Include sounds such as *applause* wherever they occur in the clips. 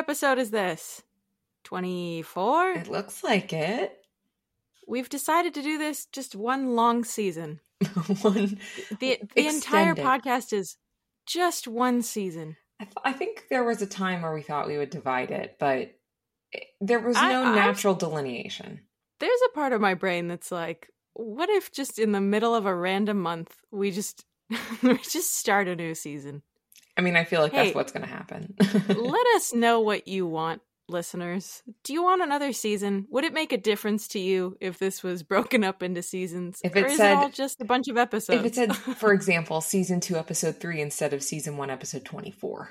episode is this? 24? It looks like it. We've decided to do this just one long season. *laughs* One. The the entire podcast is just one season. I, th- I think there was a time where we thought we would divide it, but it, there was no I've- natural delineation. There's a part of my brain that's like, what if just in the middle of a random month we just *laughs* we just start a new season? I mean, I feel like Hey. that's what's going to happen. Let *laughs* us know what you want, listeners. Do you want another season? Would it make a difference to you if this was *laughs* broken up into seasons? If it said- it all just a bunch of episodes? if it said, *laughs* for example, season two, episode three, instead of season one, episode 24.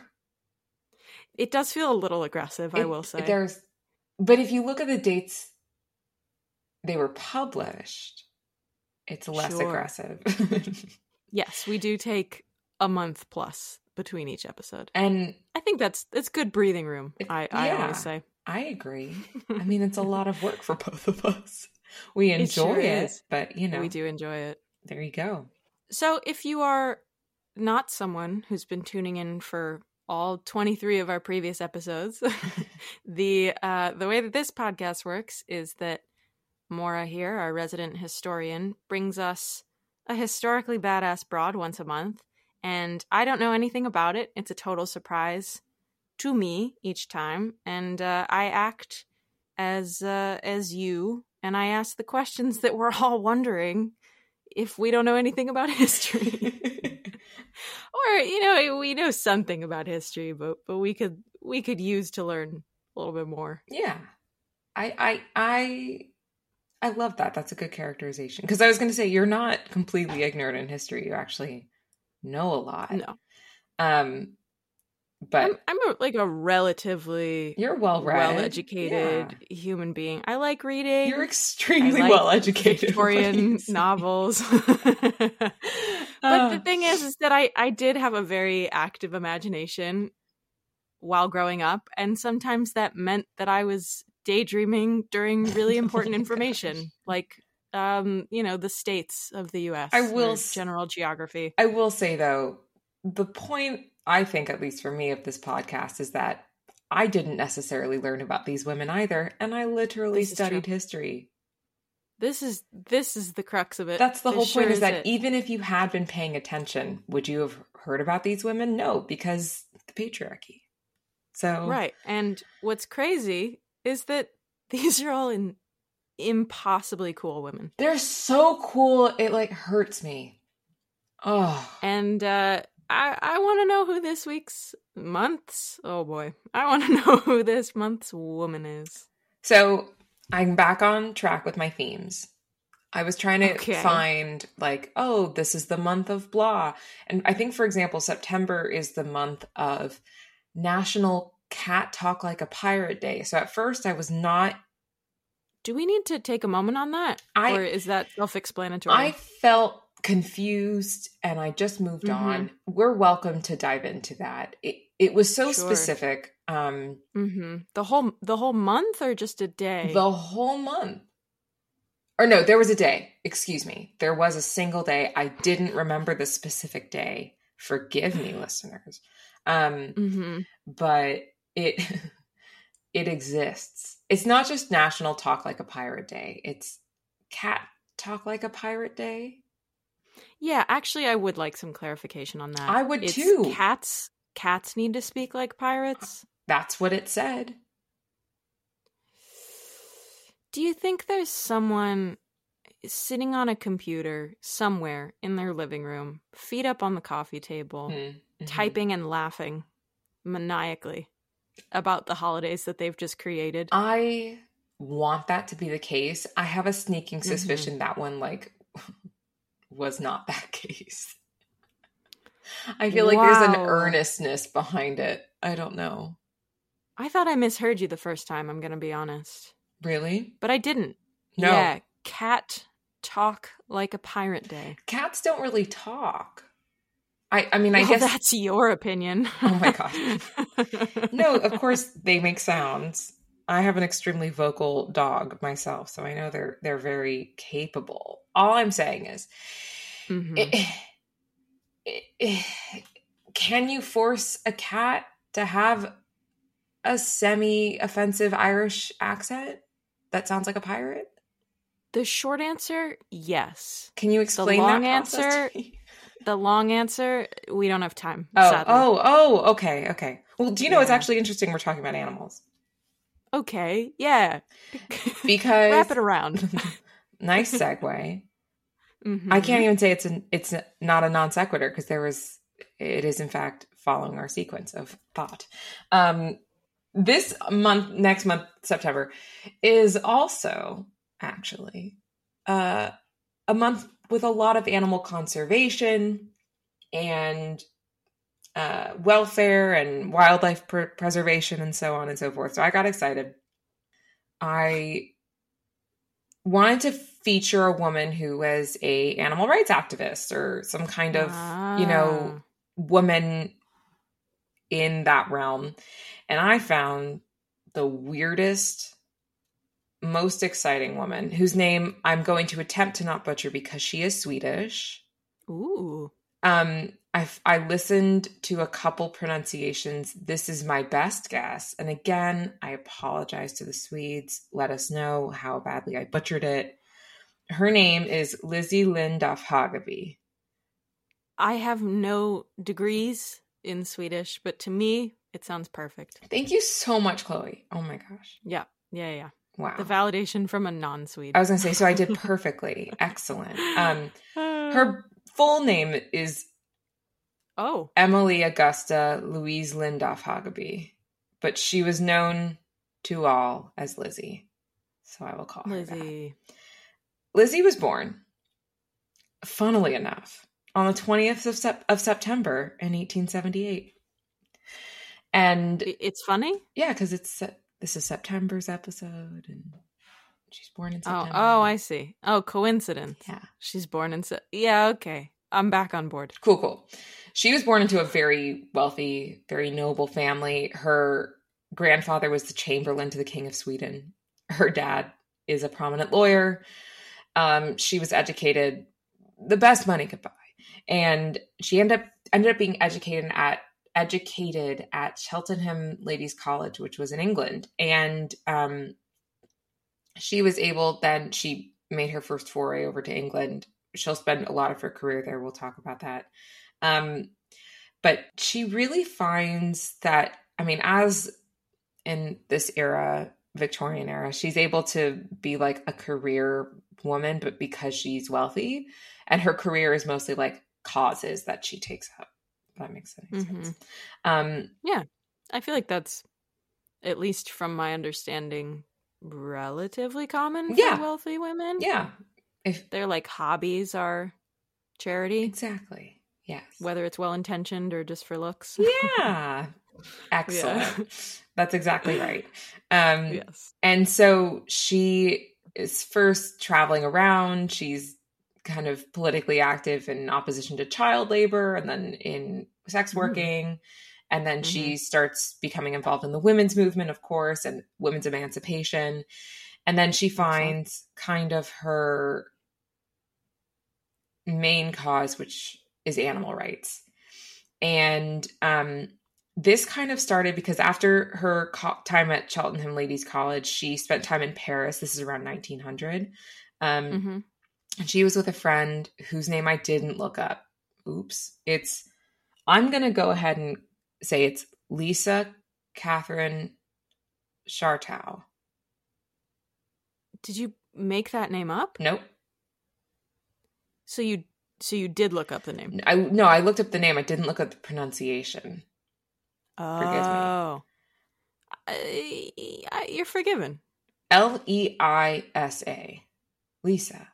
It does feel a little aggressive, I will say. There's, but if you look at the dates they were published, it's less Sure. aggressive. Yes, we do take a month plus between each episode. and I think that's it's good breathing room. It- I, I yeah. always say. I agree. *laughs* I mean, it's a lot of work for both of us. We It enjoy sure it, but you know, We do enjoy it. there you go. So if you are not someone who's been tuning in for all 23 of our previous episodes, *laughs* *laughs* the uh, the way that this podcast works is that Mora here, our resident historian, brings us a historically badass broad once a month, and I don't know anything about it. It's a total surprise to me each time, and uh, I act as uh, as you, and I ask the questions that we're all *laughs* wondering if we don't know anything about *laughs* history. *laughs* or you know we know something about history but but we could we could use to learn a little bit more yeah, I, I, I, I love that. That's a good characterization. Because I was going to say you're not completely ignorant in history. You actually know a lot. no Um, but i'm, I'm a, like a relatively you're well well educated human being i like reading You're extremely like well educated. *laughs* victorian novels *laughs* but Uh. the thing is is that i i did have a very active imagination while growing up and sometimes that meant that i was daydreaming during really *laughs* important information like um you know the states of the us I will general geography I will say though, the point I think, at least for me, of this podcast is that I didn't necessarily learn about these women either, and I literally This studied history. this is this is the crux of it That's the This whole sure point is that it. even if you had been paying attention, would you have heard about these women? No, because the patriarchy. So right and what's crazy is that *laughs* these are all in impossibly cool women they're so cool. It like hurts me. Oh, And uh, I I want to know who this week's month's oh boy I want to *laughs* know who this month's woman is. So I'm back on track with my themes. I was trying to Okay. find like, oh, this is the month of blah. And I think for example, September is the month of National Cat Talk Like a Pirate Day. So at first I was not Do we need to take a moment on that, I- or is that self-explanatory? I felt confused and I just moved Mhm. on. We're welcome to dive into that. It it was so Sure. specific. Um hmm The whole the whole month, or just a day? The whole month. Or no, there was a day. Excuse me. There was a single day. I didn't remember the specific day. Forgive me, *sighs* listeners. Um, hmm but it *laughs* it exists. It's not just National Talk Like a Pirate Day. It's Cat Talk Like a Pirate Day. Yeah, actually, I would like some clarification on that. I would It's too. Cats cats need to speak like pirates. That's what it said. Do you think there's someone sitting on a computer somewhere in their living room, feet up on the coffee table, Mm, mhm. typing and laughing maniacally about the holidays that they've just created. I want that to be the case. I have a sneaking Mm-hmm. suspicion that one like *laughs* was not that *laughs* case. I feel like there's an earnestness behind it. I don't know. I thought I misheard you the first time, I'm going to be honest. Really? But I didn't. No. Yeah, cat talk like a pirate day. Cats don't really talk. I I mean, I Well, guess that's your opinion. *laughs* Oh my god! *laughs* no, of course they make sounds. I have an extremely vocal dog myself, so I know they're they're very capable. All I'm saying is, Mhm. it- it- *sighs* can you force a cat to have a semi-offensive Irish accent that sounds like a pirate? The short answer, yes. Can you explain the long that process to answer-? The long answer, we don't have time. Oh, sadly. oh, oh, okay, okay. Well, do you know it's actually interesting we're talking about animals okay, yeah. because Wrap it around. *laughs* nice segue. Mhm. I can't even say it's an it's not a non sequitur because there was it is in fact following our sequence of thought. Um, this month, next month, September, is also actually uh, a month with a lot of animal conservation and uh, welfare and wildlife pr- preservation and so on and so forth. So I got excited. I wanted to feature a woman who was a animal rights activist or some kind of you know Ah. woman in that realm and i found the weirdest most exciting woman whose name i'm going to attempt to not butcher because she is swedish. Ooh. um i i listened to a couple pronunciations. This is my best guess. And again i apologize to the swedes. Let us know how badly i butchered it. Her name is lizzie lind af hageby I have no degrees in Swedish, but to me, it sounds perfect. thank you so much chloe. Oh my gosh. Yeah, yeah, yeah. Wow The validation from a non-Swede. I was gonna say, so I did perfectly. *laughs* Excellent. Um, her full name is oh, Emily Augusta Louise Lind af Hageby, but she was known to all as Lizzie. So I will call her. Lizzie. Lizzie was born, funnily enough, on the 20th of, sep- of September in 1878. And It's funny. yeah, because it's this is September's episode, and she's born in Oh, September. oh, I see. Oh, coincidence. yeah. She's born in. Se- yeah, okay. I'm back on board. Cool, cool. She was born into a very wealthy, very noble family. Her grandfather was the chamberlain to the king of Sweden. Her dad is a prominent lawyer. Um, she was educated the best money could buy, and she ended up ended up being educated at educated at Cheltenham Ladies College, which was in England, and um, she was able. Then she made her first foray over to England. She'll spend a lot of her career there. We'll talk about that. Um, but she really finds that, I mean, as in this era, Victorian era, she's able to be like a career woman, but because she's wealthy, and her career is mostly like causes that she takes up. That makes any sense. Um, yeah, I feel like that's, at least from my understanding, relatively common for Yeah. wealthy women. yeah, if Their like hobbies are charity, exactly, yes, whether it's well intentioned or just for looks. yeah, *laughs* excellent. *laughs* That's exactly right. Um, yes. And so she is first traveling around. She's kind of politically active in opposition to child labor and then in sex working. And then she starts becoming involved in the women's movement, of course, and women's emancipation. And then she finds kind of her main cause, which is animal rights. And um, this kind of started because after her co- time at Cheltenham Ladies College, she spent time in Paris. This is around 1900. Um, hmm and she was with a friend whose name I didn't look up. Oops. It's, I'm going to go ahead and say it's Lisa Catherine Schartau. Did you make that name up? Nope. So you so you did look up the name. I no, I looked up the name. I didn't look up the pronunciation. Oh, I, I, you're forgiven. L E I S A. Lisa.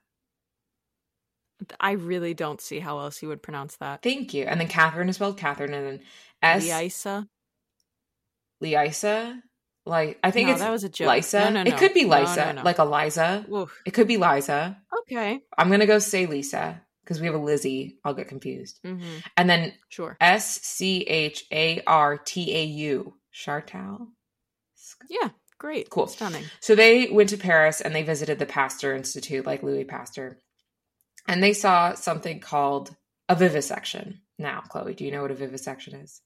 I really don't see how else you would pronounce that. Thank you. And then Catherine is spelled Catherine, and then S. Lisa. Lisa. Like I think No, it's that was a joke. Lisa. No, no, no. It could be Lisa, like Eliza. Oof. It could be Liza. Okay. I'm gonna go say Lisa because we have a Lizzie. I'll get confused. hmm And then Sure. S C H A R T A U. Chartal. Yeah. Great. Cool. Stunning. So they went to Paris and they visited the Pasteur Institute, like Louis Pasteur, and they saw something called a vivisection. Now, Chloe, do you know what a vivisection is?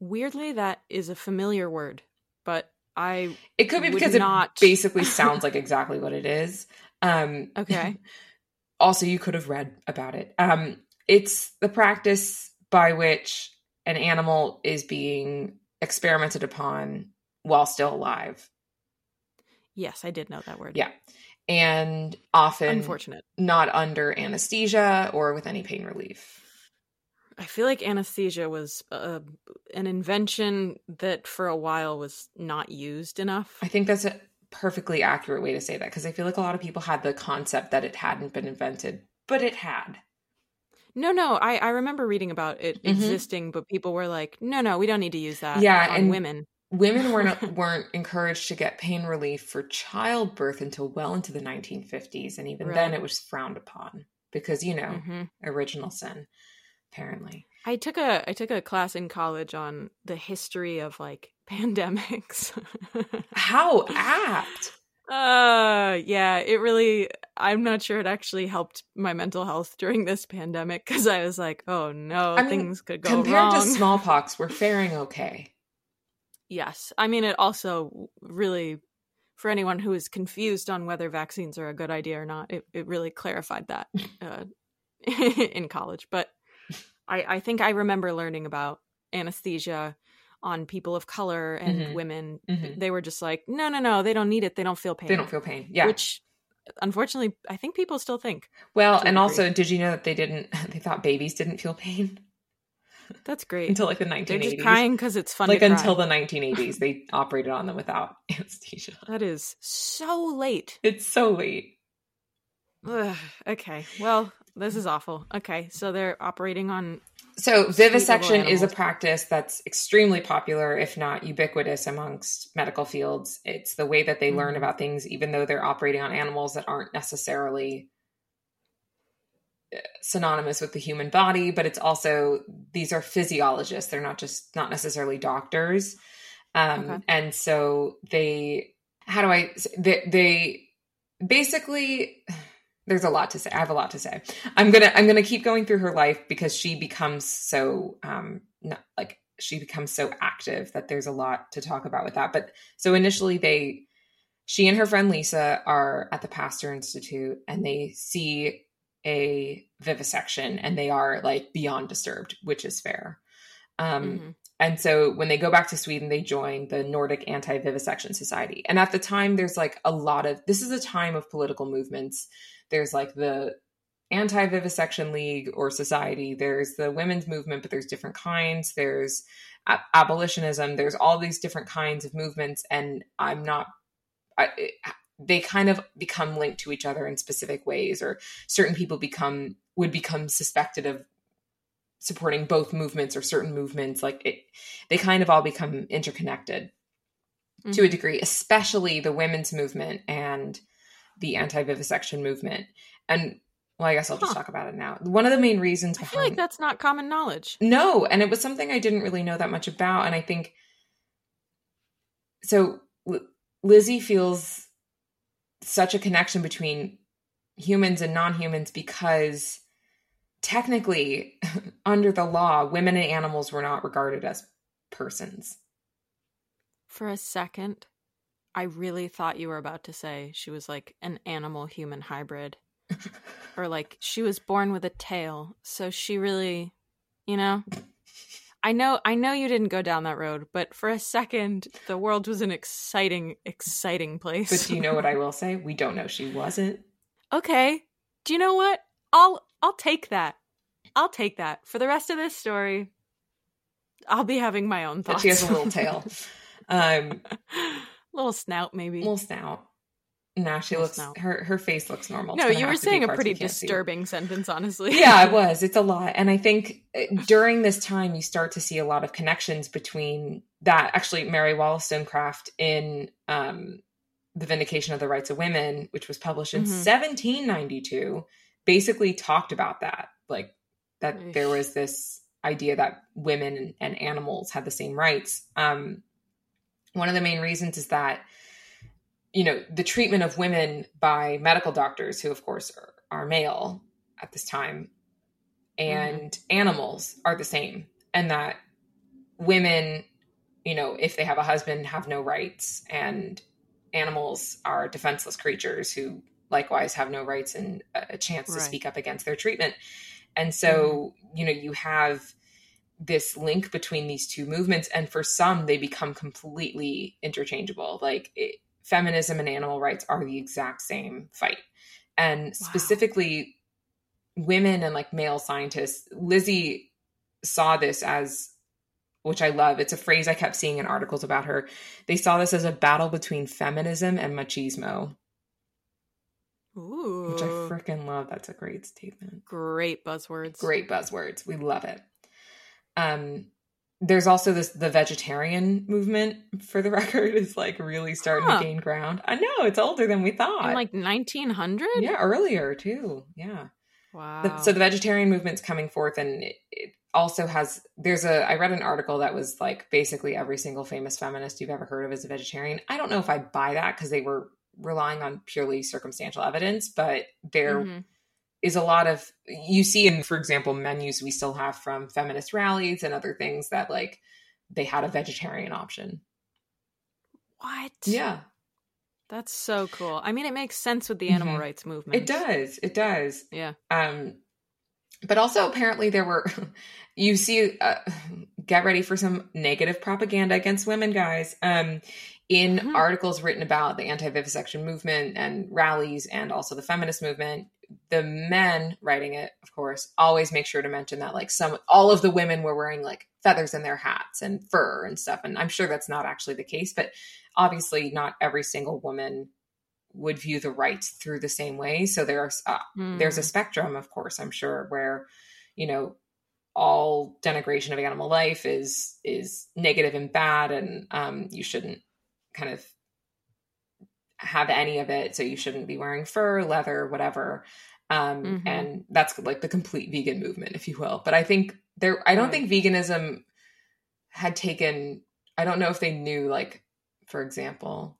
Weirdly, that is a familiar word, but I It could be because not. it *laughs* basically sounds like exactly what it is. Um, okay. *laughs* also, you could have read about it. Um, it's the practice by which an animal is being experimented upon while still alive. Yes, I did know that word. Yeah. And often Unfortunate. not under anesthesia or with any pain relief. I feel like anesthesia was uh, an invention that for a while was not used enough. I think that's a perfectly accurate way to say that because I feel like a lot of people had the concept that it hadn't been invented, but it had. No, no, I, I remember reading about it Mhm. existing, but people were like, no, no, we don't need to use that Yeah, on and- women. Women weren't *laughs* weren't encouraged to get pain relief for childbirth until well into the 1950s, and even then it was frowned upon because you know hmm original sin, apparently. I took a I took a class in college on the history of like *laughs* pandemics. How *laughs* apt! uh yeah, it really I'm not sure it actually helped my mental health during this pandemic cuz I was like, oh no, I mean, things could go Compared wrong. to smallpox, we're faring okay. Yes. I mean, it also really, for anyone who is confused on whether vaccines are a good idea or not, it, it really clarified that uh, *laughs* in college. But I, I think I remember learning about anesthesia on people of color and Mhm. women. Mhm. They were just like, no, no, no, they don't need it. They don't feel pain. They don't feel pain. Yeah. Which, unfortunately, I think people still think. well, and also, did you know that they didn't? *laughs* They thought babies didn't feel pain That's great. until like the 1980s. They're just crying because it's funny. like until the 1980s, they operated on them without *laughs* anesthesia. That is so late. It's so late. Ugh, okay. Well, this is awful. Okay. So they're operating on. So vivisection is a practice that's extremely popular, if not ubiquitous, amongst medical fields. It's the way that they learn Mhm. about things, even though they're operating on animals that aren't necessarily synonymous with the human body. But it's also these are physiologists; they're not just not necessarily doctors. Um, Okay. And so they, how do I? They, they basically there's a lot to say. I have a lot to say. I'm gonna I'm gonna keep going through her life because she becomes so um not, like she becomes so active that there's a lot to talk about with that. But so initially they she and her friend Lisa are at the Pasteur Institute and they see a vivisection and they are like beyond disturbed, which is fair. Um Mhm. and so when they go back to Sweden, they join the Nordic Anti Vivisection Society. And at the time, there's like a lot of this is a time of political movements. There's like the Anti Vivisection League or Society, there's the women's movement, but there's different kinds. There's abolitionism, there's all these different kinds of movements. And I'm not, I, they kind of become linked to each other in specific ways, or certain people become, would become suspected of supporting both movements or certain movements like it they kind of all become interconnected to a Mhm. degree especially the women's movement and the anti-vivisection movement and well i guess i'll just Huh. talk about it now one of the main reasons I feel like that's not common knowledge. no, and it was something I didn't really know that much about. And I think so. L- Lizzie feels such a connection between humans and non humans because technically, *laughs* under the law, women and animals were not regarded as persons. For a second, I really thought you were about to say she was like an animal human hybrid. *laughs* or like she was born with a tail. So she really, you know, I know I know you didn't go down that road, but for a second the world was an exciting exciting place. But do you know what I *laughs* will say? We don't know she wasn't. okay. Do you know what? I'll I'll take that. I'll take that. For the rest of this story, I'll be having my own But thoughts. she has a little tail. Um, *laughs* little snout, maybe. little snout. Nah, she looks snout. her her face looks normal. no, you were have to be saying a pretty see. disturbing sentence, honestly. yeah, it *laughs* was. It's a lot. And I think uh, during this time, you start to see a lot of connections between that. Actually, Mary Wollstonecraft in um, The Vindication of the Rights of Women, which was published in Mhm. 1792, basically talked about that. Like, that there was this idea that women and, and animals had the same rights. Um, one of the main reasons is that you know the treatment of women by medical doctors who of course are, are male at this time and mm-hmm. animals are the same and that women you know if they have a husband have no rights and animals are defenseless creatures who likewise have no rights and a a chance to speak up against their treatment. And so mm-hmm. you know you have this link between these two movements and for some they become completely interchangeable. Like it, feminism and animal rights are the exact same fight and specifically women and like male scientists lizzie saw this as which i love it's a phrase i kept seeing in articles about her they saw this as a battle between feminism and machismo Ooh. which i freaking love that's a great statement Great buzzwords. great buzzwords. We love it. Um, there's also this the vegetarian movement. For the *laughs* record, is like really starting Huh. to gain ground. I know it's older than we thought. In like 1900? yeah, earlier too. Yeah. Wow. The- so the vegetarian movement's coming forth, and it, it also has. There's a. I read an article that was like basically every single famous feminist you've ever heard of is a vegetarian. I don't know if I buy that because they were relying on purely circumstantial evidence, but there Mhm. Is a lot of you see in for example menus we still have from feminist rallies and other things that like they had a vegetarian option What? yeah That's so cool. I mean, it makes sense with the animal Mhm. rights movement. it does it does Yeah. um but also apparently there were *laughs* you see uh, get ready for some negative propaganda against women guys um in Mhm. articles written about the anti-vivisection movement and rallies and also the feminist movement the men writing it of course always make sure to mention that like some all of the women were wearing like feathers in their hats and fur and stuff and i'm sure that's not actually the case but obviously not every single woman would view the rights through the same way so there's uh, there's a Mm. spectrum of course i'm sure where you know all denigration of animal life is is negative and bad and um you shouldn't kind of have any of it so you shouldn't be wearing fur leather whatever um Mhm. and that's like the complete vegan movement if you will but i think there i don't Right. think veganism had taken i don't know if they knew like for example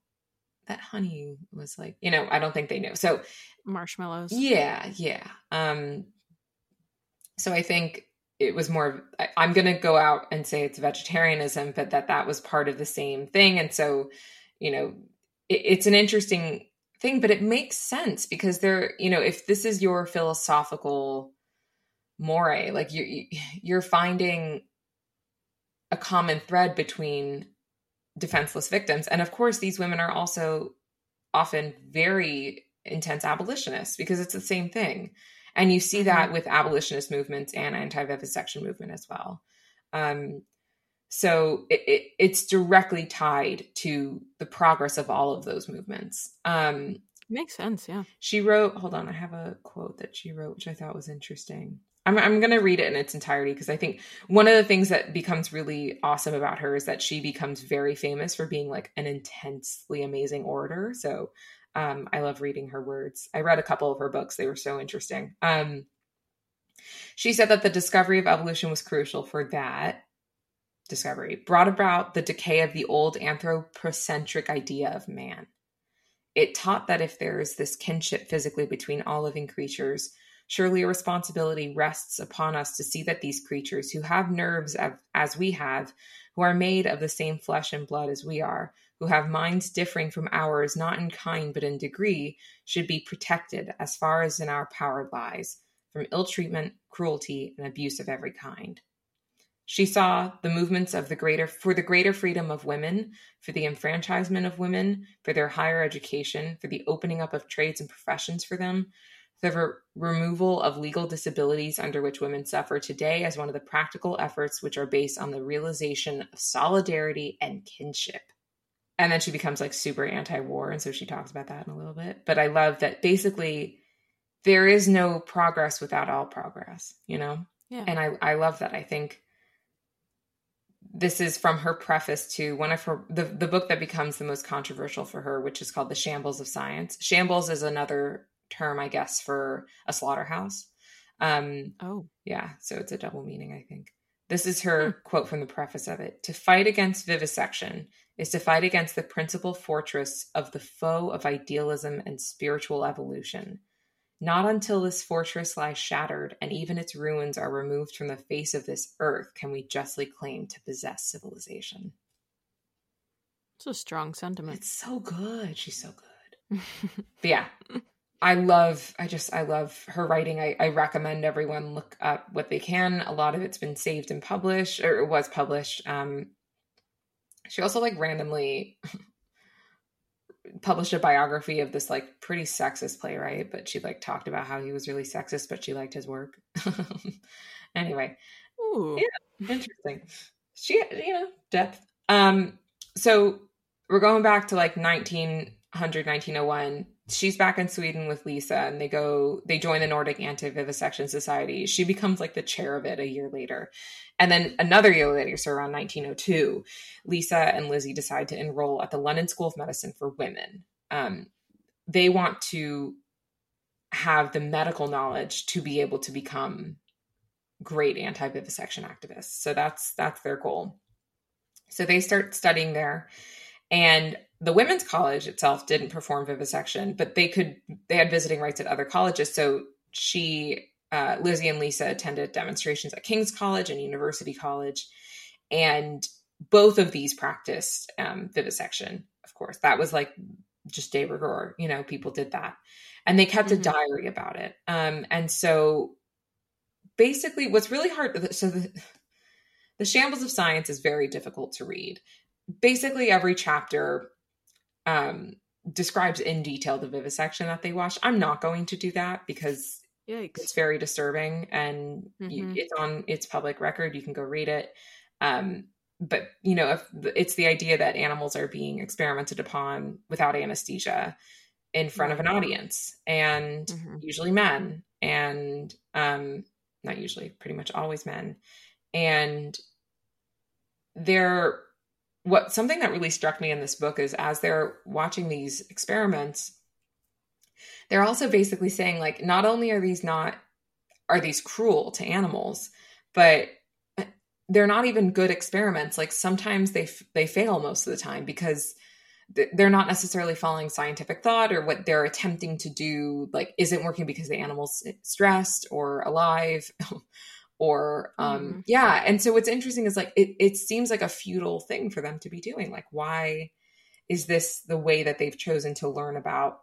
that honey was like you know i don't think they knew so Marshmallows. yeah, yeah. Um so I think it was more I, I'm going to go out and say it's vegetarianism, but that that was part of the same thing and so, you know, it's an interesting thing, but it makes sense because there, you know, if this is your philosophical moray, like you you- you're finding a common thread between defenseless victims. And of course these women are also often very intense abolitionists because it's the same thing. And you see that with abolitionist movements and anti-vivisection movement as well. Um, so it, it, it's directly tied to the progress of all of those movements. Um, Makes sense, yeah. she wrote hold on i have a quote that she wrote which i thought was interesting. I'm, I'm going to read it in its entirety because i think one of the things that becomes really awesome about her is that she becomes very famous for being like an intensely amazing orator. So um, i love reading her words. I read a couple of her books. They were so interesting. Um, she said that the discovery of evolution was crucial for that discovery brought about the decay of the old anthropocentric idea of man it taught that if there is this kinship physically between all living creatures, surely a responsibility rests upon us to see that these creatures, who have nerves as we have, who are made of the same flesh and blood as we are, who have minds differing from ours not in kind but in degree, should be protected as far as in our power lies from ill treatment, cruelty, and abuse of every kind. She saw the movements of the greater for the greater freedom of women, for the enfranchisement of women, for their higher education, for the opening up of trades and professions for them, the re- removal of legal disabilities under which women suffer today as one of the practical efforts which are based on the realization of solidarity and kinship. And then she becomes like super anti war. And so she talks about that in a little bit. But I love that basically there is no progress without all progress, you know? Yeah. And I, I love that. I think this is from her preface to one of her the, the book that becomes the most controversial for her, which is called The Shambles of Science. Shambles is another term, I guess, for a slaughterhouse. Um, oh. yeah, so it's a double meaning, I think. This is her quote from the preface of it. To fight against vivisection is to fight against the principal fortress of the foe of idealism and spiritual evolution. Not until this fortress lies shattered and even its ruins are removed from the face of this earth can we justly claim to possess civilization. It's a strong sentiment. It's so good. She's so good. *laughs* but yeah, I love, I just, I love her writing. I, I recommend everyone look up what they can. A lot of it's been saved and published, or it was published. Um, she also like randomly *laughs* published a biography of this like pretty sexist playwright, but she like talked about how he was really sexist, but she liked his work. *laughs* anyway, Ooh. yeah, interesting. She, you know, depth. Um, so we're going back to like 1900, 1901. She's back in Sweden with Lisa, and they go, they join the Nordic Anti Vivisection Society. She becomes like the chair of it a year later. And then another year later, so around 1902, Lisa and Lizzie decide to enroll at the London School of Medicine for Women. Um, they want to have the medical knowledge to be able to become great anti-vivisection activists. So that's that's their goal. So they start studying there, and the women's college itself didn't perform vivisection, but they could they had visiting rights at other colleges. So she uh, Lizzie and Lisa attended demonstrations at King's College and University College, and both of these practiced um, vivisection. Of course, that was like just de rigueur. You know, people did that, and they kept Mhm. a diary about it. Um, and so, basically, what's really hard. So the the shambles of science is very difficult to read. Basically, every chapter um, describes in detail the vivisection that they watched. I'm not going to do that because Yikes. it's very disturbing and you, Mhm. it's on it's public record you can go read it um but you know if it's the idea that animals are being experimented upon without anesthesia in front of an audience and Mhm. usually men and um not usually pretty much always men and they're what something that really struck me in this book is as they're watching these experiments they're also basically saying like not only are these not are these cruel to animals but eh, they're not even good experiments. Like sometimes they f- they fail most of the time because th- they're not necessarily following scientific thought or what they're attempting to do. Like isn't working because the animal's eh, stressed or alive *laughs* or um Mhm. yeah and so what's interesting is like it, it seems like a futile thing for them to be doing like why is this the way that they've chosen to learn about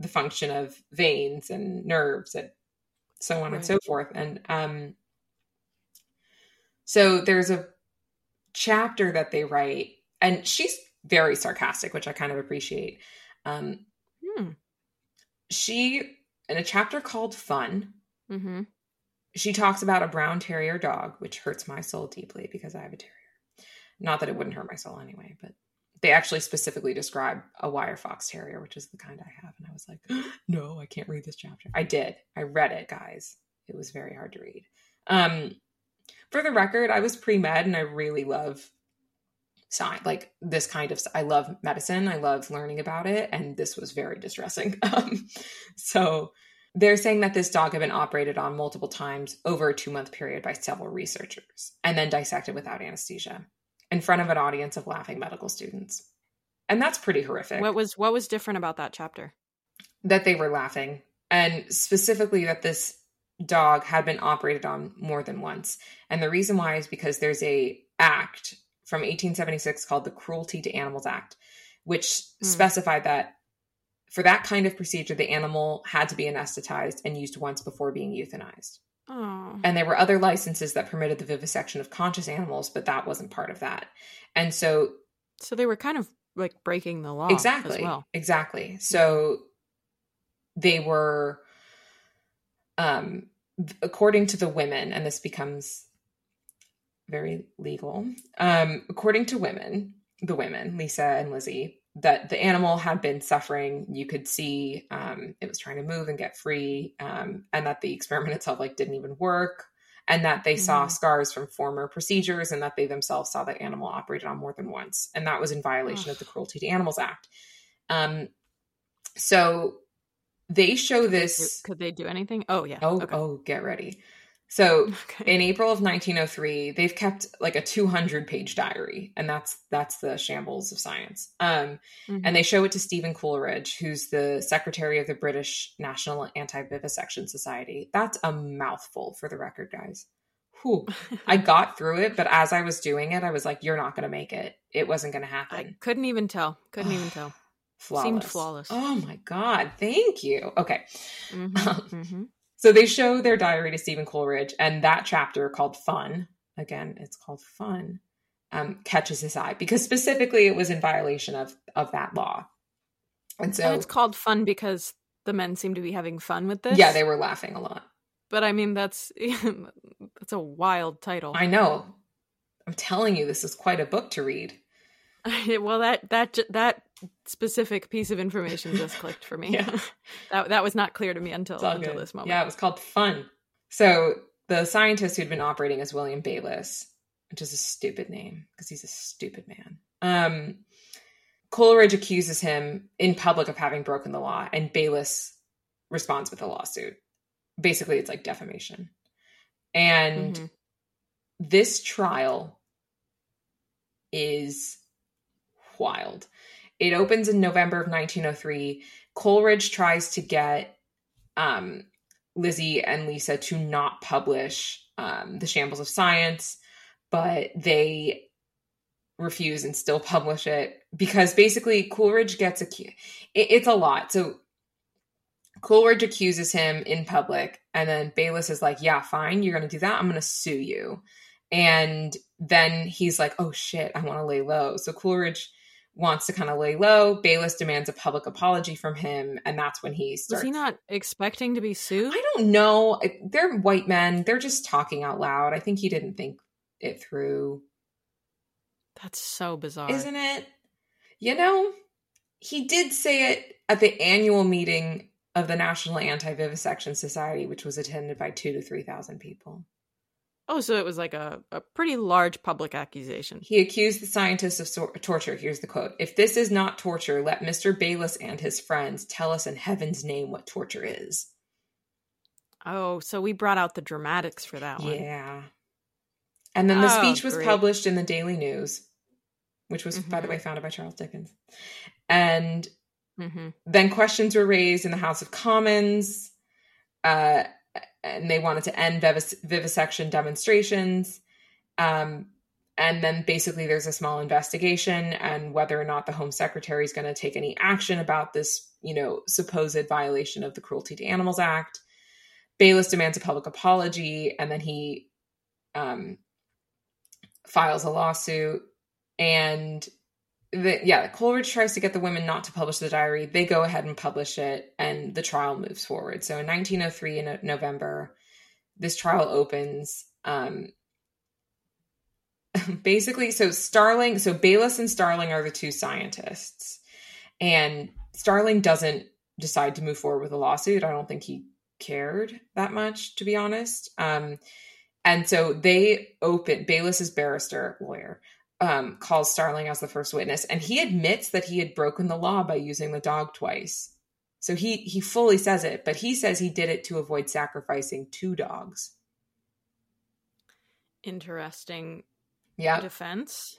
the function of veins and nerves and so on Right. and so forth and um so there's a chapter that they write and she's very sarcastic which i kind of appreciate um Hmm. she in a chapter called fun Mm-hmm. She talks about a brown terrier dog, which hurts my soul deeply because I have a terrier. Not that it wouldn't hurt my soul anyway, but they actually specifically describe a wire fox terrier, which is the kind I have. And I was like, *gasps* no, I can't read this chapter. I did. I read it, guys. It was very hard to read. Um, for the record, I was pre med and I really love science, like this kind of. I love medicine. I love learning about it, and this was very distressing. *laughs* Um, so they're saying that this dog had been operated on multiple times over a two month period by several researchers and then dissected without anesthesia in front of an audience of laughing medical students. And that's pretty horrific What was what was different about that chapter? that they were laughing and specifically that this dog had been operated on more than once. And the reason why is because there's a act from 1876 called the Cruelty to Animals Act, which Hmm. specified that for that kind of procedure, the animal had to be anesthetized and used once before being euthanized. Oh. And there were other licenses that permitted the vivisection of conscious animals, but that wasn't part of that. And so So they were kind of like breaking the law exactly as well. exactly so they were um, according to the women, and this becomes very legal. Um, according to women, the women, Lisa and Lizzie, that the animal had been suffering. You could see um, it was trying to move and get free, um, and that the experiment *laughs* itself like didn't even work, and that they mm-hmm. saw scars from former procedures, and that they themselves saw the animal operated on more than once, and that was in violation Ugh. of the Cruelty to Animals Act. Um, so they show this. Could they do anything? Oh yeah. Oh okay. oh, get ready. So okay. in April of 1903, they've kept like a 200 page diary, and that's that's the shambles of science. Um, mm-hmm. And they show it to Stephen Coleridge, who's the secretary of the British National Anti-Vivisection Society. That's a mouthful for the record, guys. Whew. I *laughs* got through it, but as I was doing it, I was like, "You're not going to make it. It wasn't going to happen." I couldn't even tell. Couldn't even tell. *sighs* Flawless. Seemed flawless. Oh my god! Thank you. Okay. Mm-hmm. *laughs* Um, mm-hmm. So they show their diary to Stephen Coleridge, and that chapter called Fun, again, it's called Fun, um, catches his eye because specifically it was in violation of of that law. And so and it's called Fun because the men seem to be having fun with this. Yeah, they were laughing a lot. But I mean, that's *laughs* that's a wild title. I know. I'm telling you, this is quite a book to read. *laughs* well, that that that specific piece of information just clicked for me. *laughs* yeah. *laughs* that that was not clear to me until until this moment. Yeah, it was called Fun. So the scientist who'd been operating as William Bayliss, which is a stupid name because he's a stupid man. Um, Coleridge accuses him in public of having broken the law, and Bayliss responds with a lawsuit. Basically, it's like defamation. And mm-hmm. this trial is wild. It opens in November of 1903. Coleridge tries to get um, Lizzie and Lisa to not publish um, The Shambles of Science, but they refuse and still publish it because basically Coleridge gets accused. It, it's a lot. So Coleridge accuses him in public, and then Bayliss is like, Yeah, fine, you're going to do that. I'm going to sue you. And then he's like, Oh shit, I want to lay low. So Coleridge wants to kind of lay low. Bayliss demands a public apology from him, and that's when he starts. Was he not expecting to be sued? I don't know. They're white men. They're just talking out loud. I think he didn't think it through. That's so bizarre, isn't it? You know, he did say it at the annual meeting of the National Anti-Vivisection Society, which was attended by two to three thousand people. Oh, so it was like a, a pretty large public accusation. He accused the scientists of so- torture. Here's the quote If this is not torture, let Mr. Bayliss and his friends tell us in heaven's name what torture is. Oh, so we brought out the dramatics for that one. Yeah. And then the oh, speech was great. published in the Daily News, which was, mm-hmm. by the mm-hmm. way, founded by Charles Dickens. And mm-hmm. then questions were raised in the House of Commons. Uh, and they wanted to end vivis- vivisection demonstrations. Um, and then basically there's a small investigation and whether or not the home secretary is going to take any action about this you know supposed violation of the cruelty to animals act bayliss demands a public apology and then he um, files a lawsuit and the, yeah coleridge tries to get the women not to publish the diary. They go ahead and publish it and the trial moves forward. So in 1903 in november this trial opens um, *laughs* basically so starling so bayliss and starling are the two scientists and starling doesn't decide to move forward with a lawsuit. I don't think he cared that much to be honest. Um, and so they open bayliss's barrister lawyer um, calls starling as the first witness and he admits that he had broken the law by using the dog twice so he he fully says it but he says he did it to avoid sacrificing two dogs interesting yeah. defense.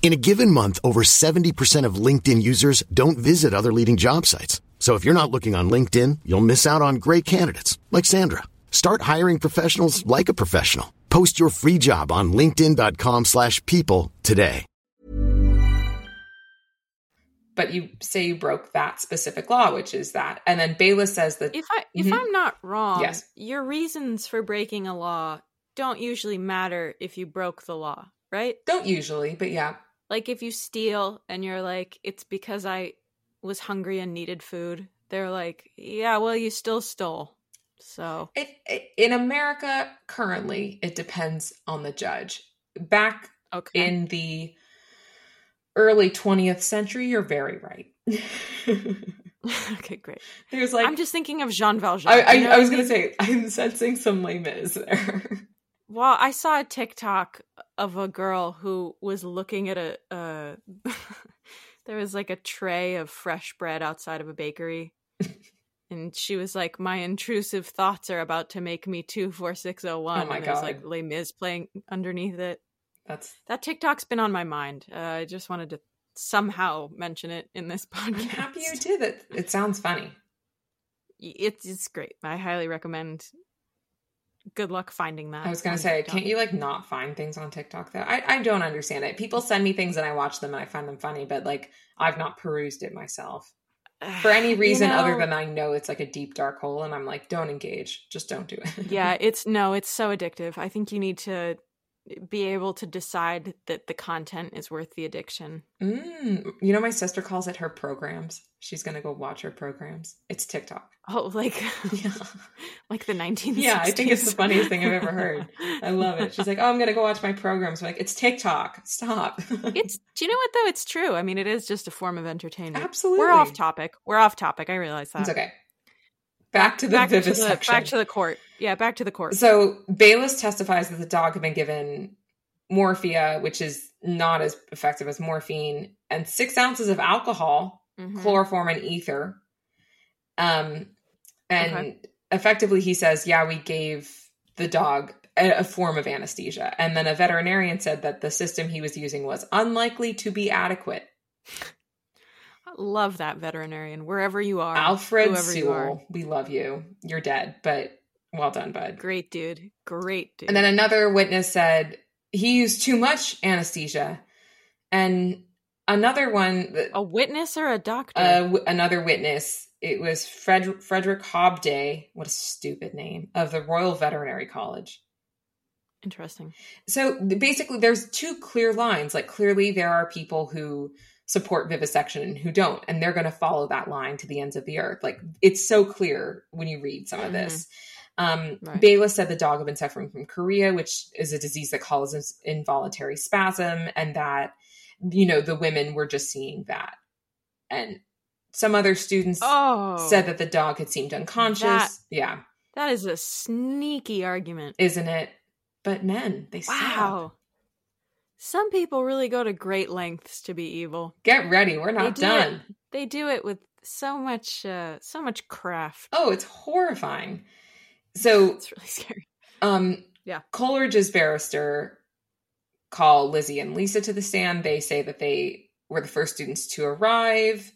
In a given month, over 70% of LinkedIn users don't visit other leading job sites. So if you're not looking on LinkedIn, you'll miss out on great candidates like Sandra. Start hiring professionals like a professional. Post your free job on linkedin.com/people slash people today. But you say you broke that specific law, which is that. And then Bayliss says that If I if Mhm. I'm not wrong, Yes. your reasons for breaking a law don't usually matter if you broke the law, right? don't usually, but yeah. Like if you steal and you're like, it's because I was hungry and needed food, they're like, yeah, well, you still stole. So It, it, in America currently, it depends on the judge. Back okay, in the early 20th century, you're very right. *laughs* okay, great. There's like I'm just thinking of Jean Valjean. I, I, you know I was gonna say I'm sensing some Les Mis there. Well, I saw a TikTok of a girl who was looking at a. Uh, *laughs* there was like a tray of fresh bread outside of a bakery, *laughs* and she was like, "My intrusive thoughts are about to make me two four six zero one." Oh my and there's like Les Mis playing underneath it. That's That TikTok's been on my mind. Uh, I just wanted to somehow mention it in this podcast. I'm happy you did it. It sounds funny. *laughs* It's it's great. I highly recommend. Good luck finding that. I was gonna say, TikTok. can't you like not find things on TikTok though? I, I don't understand it. People send me things and I watch them and I find them funny, but like I've not perused it myself. *sighs* For any You reason other than I know it's like a deep dark hole and I'm like, don't engage. Just don't do it. yeah *laughs* it's no it's so addictive i think you need to be able to decide that the content is worth the addiction Mm, you know, my sister calls it her programs. She's gonna go watch her programs. It's TikTok. oh like *laughs* Yeah. *laughs* like the 1960s Yeah, I think it's the funniest thing I've ever heard. I love it. She's like, "Oh, I'm gonna go watch my programs." I'm like, "It's TikTok. Stop." it's *laughs* do you know what though it's true i mean it is just a form of entertainment absolutely. we're off topic we're off topic i realize that It's okay. Back to the back to the, back to the court yeah back to the court So Bayliss testifies that the dog had been given morphia, which is not as effective as morphine, and six ounces of alcohol, Mhm. chloroform, and ether. Um, and Okay. effectively, he says, "Yeah, we gave the dog a, a form of anesthesia." And then a veterinarian said that the system he was using was unlikely to be adequate. Love that veterinarian wherever you are Alfred whoever you are. Sewell, we love you. You're dead, but well done, bud. great dude great dude And then another witness said he used too much anesthesia. And another one, a witness or a doctor uh, w- another witness, it was Fred- Frederick Hobday, what a stupid name, of the Royal Veterinary College. interesting So basically, there's two clear lines. Like, clearly, there are people who support vivisection and who don't, and they're going to follow that line to the ends of the earth. Like, it's so clear when you read some of this. Um, Right. Bayliss said the dog had been suffering from chorea, which is a disease that causes involuntary spasm, and that you know the women were just seeing that. And some other students oh said that the dog had seemed unconscious. That- yeah, That is a sneaky argument. isn't it? But men, they Wow. Some people really go to great lengths to be evil. Get ready, we're not do done. It, they do it with so much uh so much craft. Oh, it's horrifying. So, It's really scary. um, Yeah. Coleridge's barrister call Lizzie and Lisa to the stand. They say that they were the first students to arrive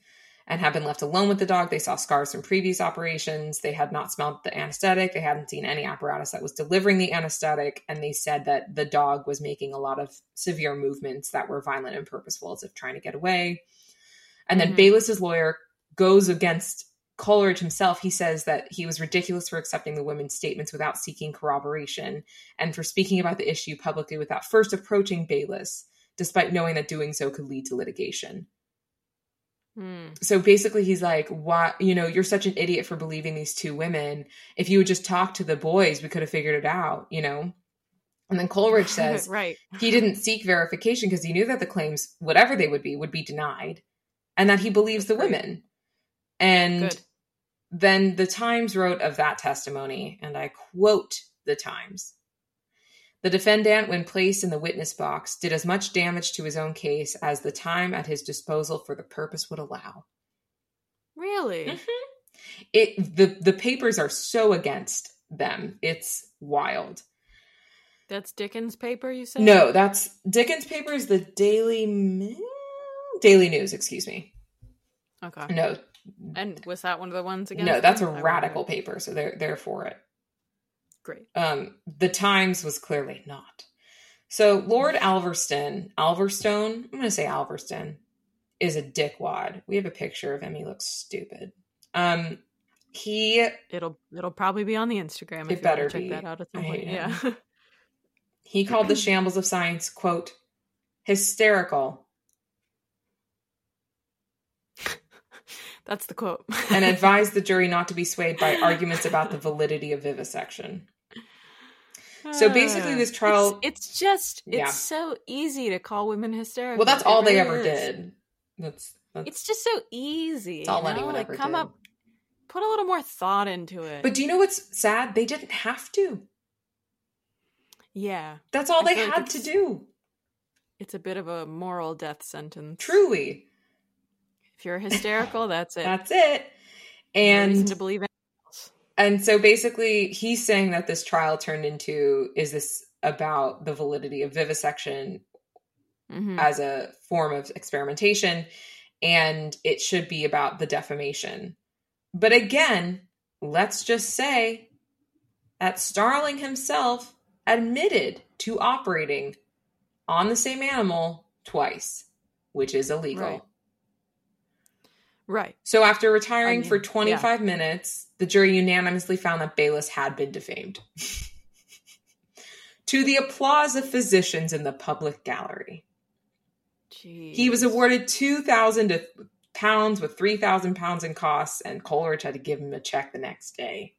and have been left alone with the dog. They saw scars from previous operations. They had not smelled the anesthetic. They hadn't seen any apparatus that was delivering the anesthetic. And they said that the dog was making a lot of severe movements that were violent and purposeful, as if trying to get away. And then Mhm. Bayliss's lawyer goes against Coleridge himself. He says that he was ridiculous for accepting the women's statements without seeking corroboration and for speaking about the issue publicly without first approaching Bayliss, despite knowing that doing so could lead to litigation. Hmm. So basically, he's like, "Why? You know, you're such an idiot for believing these two women. If you would just talk to the boys, we could have figured it out." You know. And then Coleridge *laughs* says right. he didn't seek verification because he knew that the claims, whatever they would be, would be denied, and that he believes the women. And Good. Then the Times wrote of that testimony, and I quote the Times The defendant, when placed in the witness box, did as much damage to his own case as the time at his disposal for the purpose would allow. Really? Mm-hmm. It the the papers are so against them. It's wild. That's Dickens' paper, you said? No, that's Dickens' paper is the Daily Mail? Daily News, excuse me. Okay. No, And was that one of the ones again? no, that's a radical paper, so they're they're for it. Great. Um, the Times was clearly not. So Lord Alverston, Alverstone, I'm going to say Alverston, is a dickwad. We have a picture of him. He looks stupid. Um, he It'll it'll probably be on the Instagram It you better check be. that out at some point. Yeah. *laughs* he called the shambles of science quote hysterical That's the quote. *laughs* and advised the jury not to be swayed by arguments about the validity of vivisection. So ah, basically, this trial. It's, it's just it's Yeah. so easy to call women hysterical. well, that's all they ever is. did. That's, that's It's just so easy. It's all you know? anyone like ever come did. up put a little more thought into it. But do you know what's sad? They didn't have to. yeah. That's all I they feel like had to do. It's a bit of a moral death sentence. Truly. If you're hysterical, that's it. That's it. And to believe else. and so basically he's saying that this trial turned into is this about the validity of vivisection Mhm. as a form of experimentation and it should be about the defamation. But again, let's just say that Starling himself admitted to operating on the same animal twice, which is illegal. Right. Right. So after retiring I mean, for 25 minutes, the jury unanimously found that Bayliss had been defamed. *laughs* to the applause of physicians in the public gallery. Jeez. He was awarded 2,000 pounds with 3,000 pounds in costs, and Coleridge had to give him a check the next day.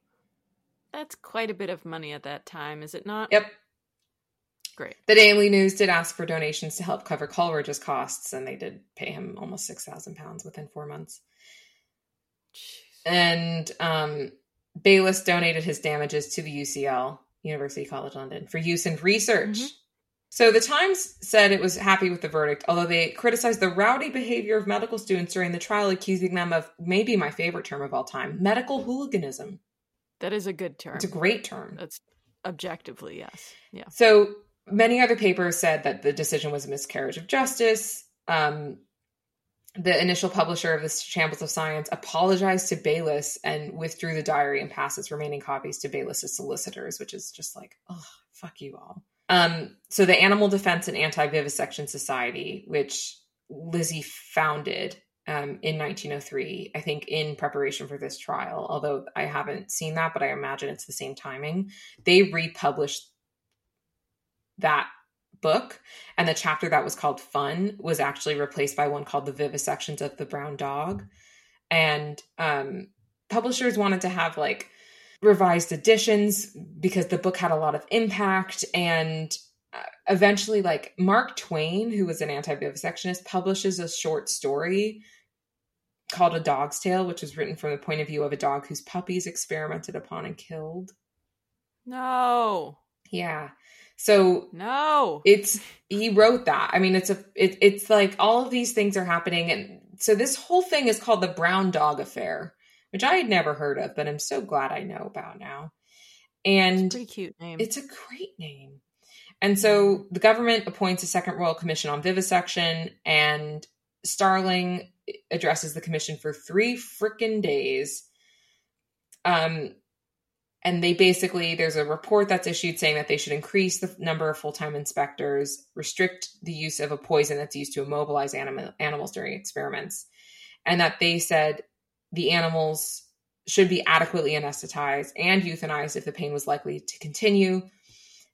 That's quite a bit of money at that time, is it not? Yep. Great. The Daily News did ask for donations to help cover Coleridge's costs, and they did pay him almost 6,000 pounds within four months. Jeez. And um, Bayliss donated his damages to the UCL, University College London, for use in research. Mhm. So the Times said it was happy with the verdict, although they criticized the rowdy behavior of medical students during the trial, accusing them of maybe my favorite term of all time medical hooliganism. That is a good term. It's a great term. That's objectively, yes. Yeah. So many other papers said that the decision was a miscarriage of justice. Um, the initial publisher of the Shambles of Science apologized to Bayliss and withdrew the diary and passed its remaining copies to Bayliss's solicitors, which is just like, oh, fuck you all. Um, so the Animal Defense and Anti-Vivisection Society, which Lizzie founded um, in 1903, I think in preparation for this trial, although I haven't seen that, but I imagine it's the same timing, they republished that book and the chapter that was called fun was actually replaced by one called the vivisections of the brown dog. And um publishers wanted to have like revised editions because the book had a lot of impact. And uh, eventually like mark twain who was an anti-vivisectionist publishes a short story called a dog's tale which was written from the point of view of a dog whose puppies experimented upon and killed. No. yeah so No. it's he wrote that. I mean it's a it, it's like all of these things are happening. And so this whole thing is called the brown dog affair which i had never heard of but i'm so glad i know about now. And it's Pretty cute name. it's a great name. And so the government appoints a second royal commission on vivisection and starling addresses the commission for three frickin' days. Um and they basically there's a report that's issued saying that they should increase the number of full-time inspectors restrict the use of a poison that's used to immobilize animal, animals during experiments and that they said the animals should be adequately anesthetized and euthanized if the pain was likely to continue.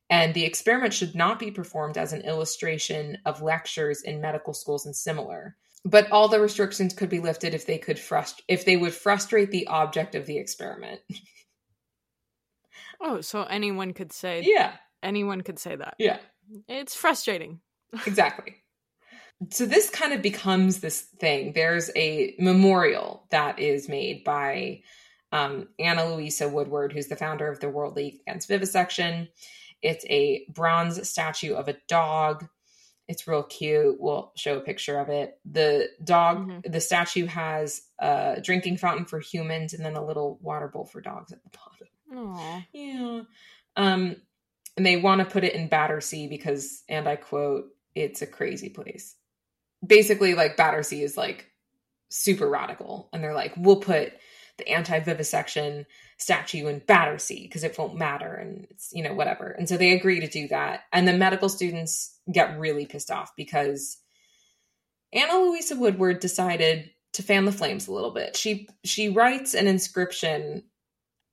And the experiment should not be performed as an illustration of lectures in medical schools and similar. But all the restrictions could be lifted if they could frust- if they would frustrate the object of the experiment *laughs* oh, so anyone could say yeah anyone could say that. yeah It's frustrating. *laughs* exactly. So this kind of becomes this thing. There's a memorial that is made by um, Anna Louisa Woodward, who's the founder of the World League Against Vivisection, It's a bronze statue of a dog. It's real cute. We'll show a picture of it. The dog, Mhm. the statue has a drinking fountain for humans and then a little water bowl for dogs at the bottom. Aw. Yeah. Um, and they want to put it in Battersea because, and I quote, it's a crazy place. Basically, like Battersea is like super radical. And they're like, we'll put the anti vivisection statue in Battersea because it won't matter. And it's, you know, whatever. And so they agree to do that. And the medical students get really pissed off because Anna Louisa Woodward decided to fan the flames a little bit. She she writes an inscription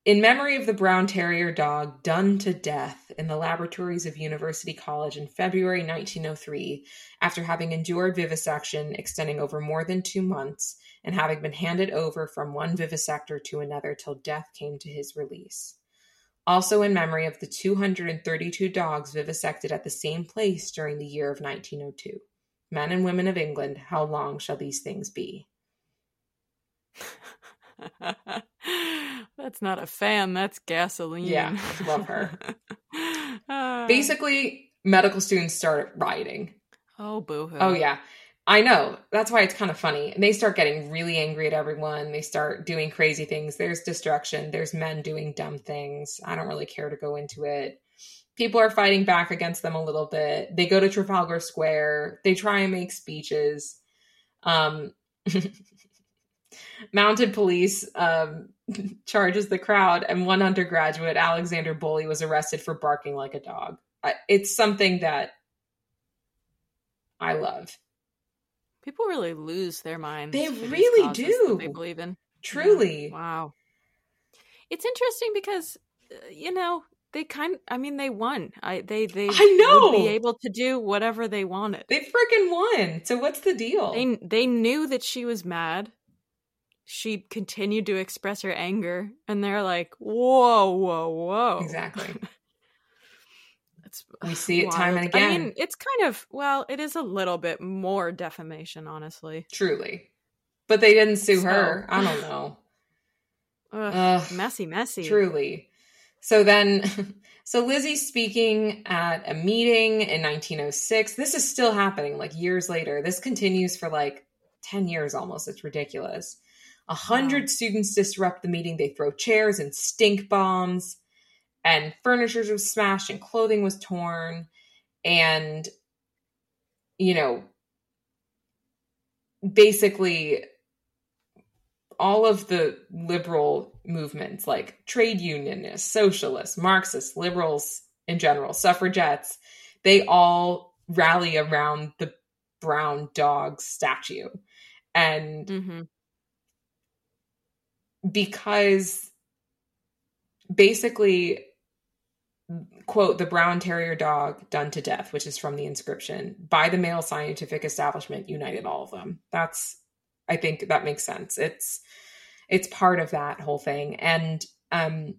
in memory of the brown terrier dog done to death in the laboratories of University College in February 1903 after having endured vivisection extending over more than 2 months and having been handed over from one vivisector to another till death came to his release. Also in memory of the 232 dogs vivisected at the same place during the year of 1902. Men and women of England, how long shall these things be? *laughs* that's not a fan, that's gasoline. Yeah, love her. Ah. *laughs* Basically, medical students start rioting. Oh, boo hoo. Oh, yeah. I know. That's why it's kind of funny. And they start getting really angry at everyone. They start doing crazy things. There's destruction. There's men doing dumb things. I don't really care to go into it. People are fighting back against them a little bit. They go to Trafalgar Square. They try and make speeches. Um, *laughs* mounted police um, *laughs* charges the crowd, and one undergraduate, Alexander Bully, was arrested for barking like a dog. It's something that I love. People really lose their minds. They really do. They believe in. Truly. Yeah. Wow. It's interesting because uh, you know they kind. I mean, they won. I they they I know! would be able to do whatever they wanted. They freaking won. So what's the deal? They they knew that she was mad. She continued to express her anger, and they're like, "Whoa, whoa, whoa!" exactly. *laughs* It's We see it time and wild. I again. mean, it's kind of well, it is a little bit more defamation, honestly. Truly. But they didn't sue So- her. I don't know. *sighs* Ugh, Ugh. messy, messy. Truly. So then, *laughs* so Lizzie's speaking at a meeting in 1906. This is still happening like years later. This continues for like 10 years almost. It's ridiculous. A hundred students disrupt the meeting. They throw chairs and stink bombs, and furniture was smashed, and clothing was torn. And, you know, basically all of the liberal movements like trade unionists, socialists, Marxists, liberals in general, suffragettes, they all rally around the brown dog statue. And hmm because basically quote the brown terrier dog done to death which is from the inscription by the male scientific establishment united all of them. That's i think that makes sense. It's it's part of that whole thing. And um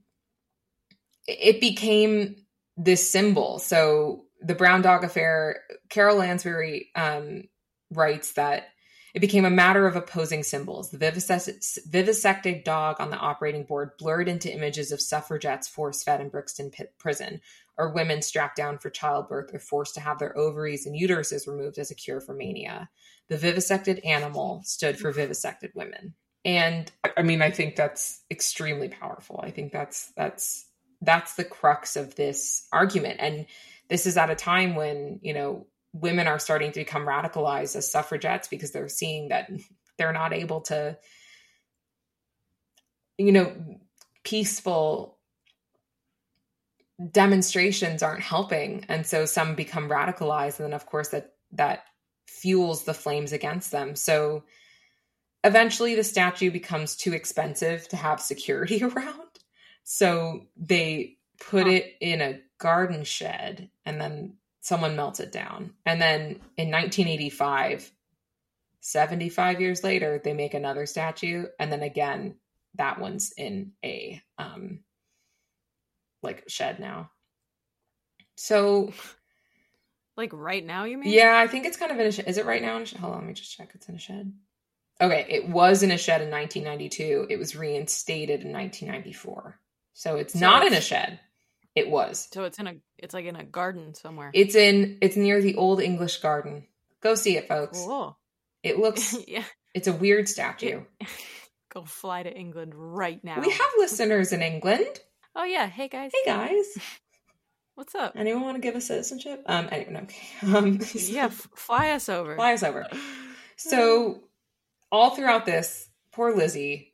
it became this symbol. So the brown dog affair carol lansbury um writes that it became a matter of opposing symbols. The vivisect- vivisected dog on the operating board blurred into images of suffragettes force fed in Brixton Pi- prison, or women strapped down for childbirth or forced to have their ovaries and uteruses removed as a cure for mania. The vivisected animal stood for vivisected women. And I mean, I think that's extremely powerful. I think that's that's that's the crux of this argument. And this is at a time when, you know, women are starting to become radicalized as suffragettes because they're seeing that they're not able to you know peaceful demonstrations aren't helping. And so some become radicalized and then of course that that fuels the flames against them. So eventually the statue becomes too expensive to have security *laughs* around. So they put it in a garden shed and then someone melts it down. And then in 1985, 75 years later, they make another statue. And then again, that one's in a um like shed now. So Like right now, you mean? yeah, I think it's kind of in a shed. Is it right now in a shed? Hold on, let me just check. It's in a shed. Okay, it was in a shed in 1992. It was reinstated in 1994. So it's So not in a shed. It was. So it's in a it's like in a garden somewhere. It's in it's near the Old English Garden. Go see it, folks. cool. It looks *laughs* yeah. it's a weird statue. *laughs* Go fly to England right now. We have listeners in England. Oh yeah. Hey guys. Hey guys. *laughs* What's up? Anyone want to give us citizenship? Um anyway, no, okay. Um yeah, f- fly us over. fly us over. So all throughout this, poor Lizzie,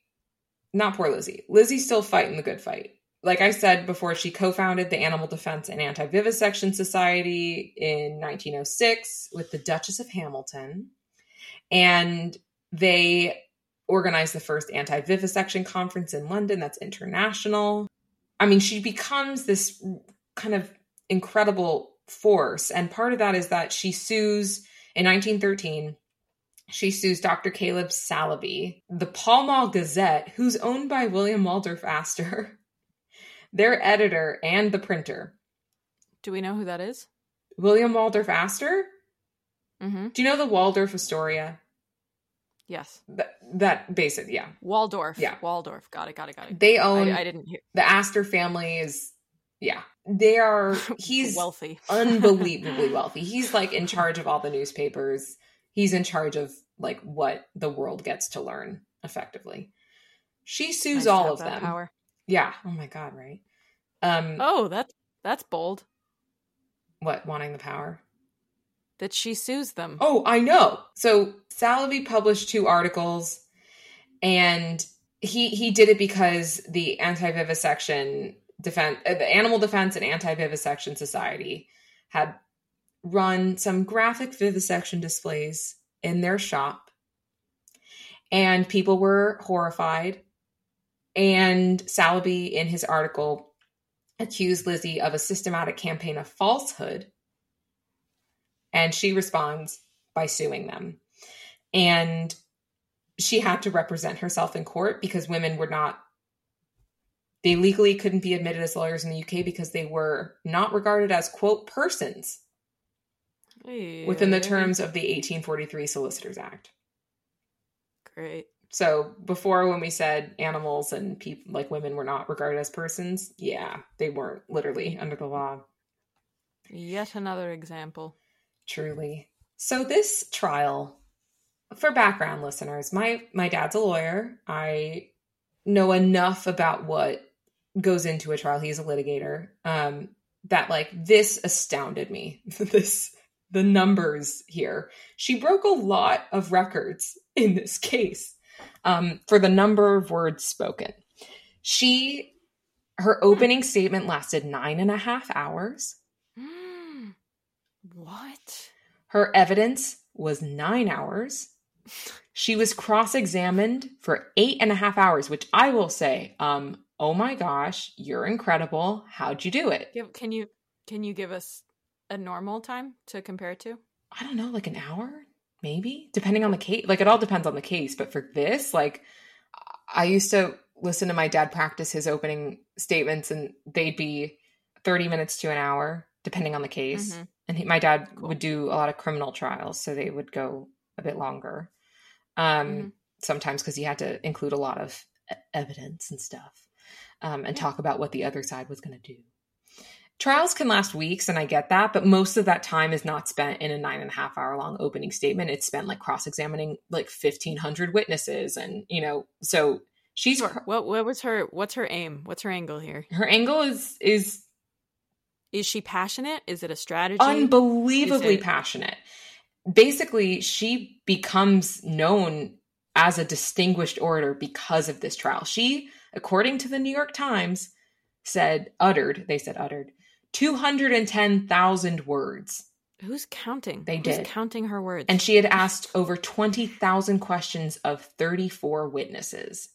not poor Lizzie, Lizzie's still fighting the good fight. Like I said before, she co founded the Animal Defense and Anti Vivisection Society in 1906 with the Duchess of Hamilton. And they organized the first anti vivisection conference in London that's international. I mean, she becomes this kind of incredible force. And part of that is that she sues in 1913 she sues Dr. Caleb Saleeby, the Pall Mall Gazette, who's owned by William Waldorf Astor, *laughs* their editor and the printer. Do we know who that is? William Waldorf Astor? Mm-hmm. Do you know the Waldorf Astoria? Yes. That, that basic, yeah. Waldorf. Yeah. Waldorf. Got it. Got it. Got it. They own I, I didn't hear. the Astor family is yeah. They are *laughs* he's wealthy. *laughs* unbelievably wealthy. He's like in charge of all the newspapers. He's in charge of like what the world gets to learn effectively. She sues all of them. Power. Yeah. Oh my god, right? Um Oh, that's that's bold. what wanting the power? That she sues them. Oh, I know. So Saleeby published two articles and he he did it because the anti-vivisection defense uh, the animal defense and anti-vivisection society had run some graphic vivisection displays in their shop and people were horrified and Saleeby in his article accused Lizzie of a systematic campaign of falsehood and she responds by suing them. And she had to represent herself in court because women were not they legally couldn't be admitted as lawyers in the UK because they were not regarded as quote persons within the terms of the 1843 Solicitors Act. Great. So before when we said animals and people like women were not regarded as persons, yeah, they weren't literally under the law. Yet another example. Truly. So this trial, for background listeners, my my dad's a lawyer. I know enough about what goes into a trial. He's a litigator. Um, that like this astounded me. *laughs* this the numbers here. She broke a lot of records in this case um, for the number of words spoken. She her opening statement lasted nine and a half hours. *gasps* what? Her evidence was nine hours. She was cross examined for eight and a half hours, which I will say, um, oh my gosh, you're incredible. How'd you do it? Can you can you give us a normal time to compare it to? I don't know, like an hour, maybe, depending on the case. Like it all depends on the case. But for this, like I used to listen to my dad practice his opening statements, and they'd be 30 minutes to an hour, depending on the case. Mhm. And he, my dad Cool. would do a lot of criminal trials, so they would go a bit longer. Um, Mhm. Sometimes because he had to include a lot of evidence and stuff, um, and talk about what the other side was going to do. Trials can last weeks, and I get that, but most of that time is not spent in a nine and a half hour long opening statement. It's spent like cross examining like fifteen hundred witnesses, and you know, so she's. What what was her what's her aim? What's her angle here? her angle is is Is she passionate? Is it a strategy? unbelievably it- passionate. Basically, she becomes known as a distinguished orator because of this trial. She, according to the New York Times, said, uttered, they said uttered, 210,000 words. Who's counting? They Who's did. counting her words. And she had asked over 20,000 questions of 34 witnesses.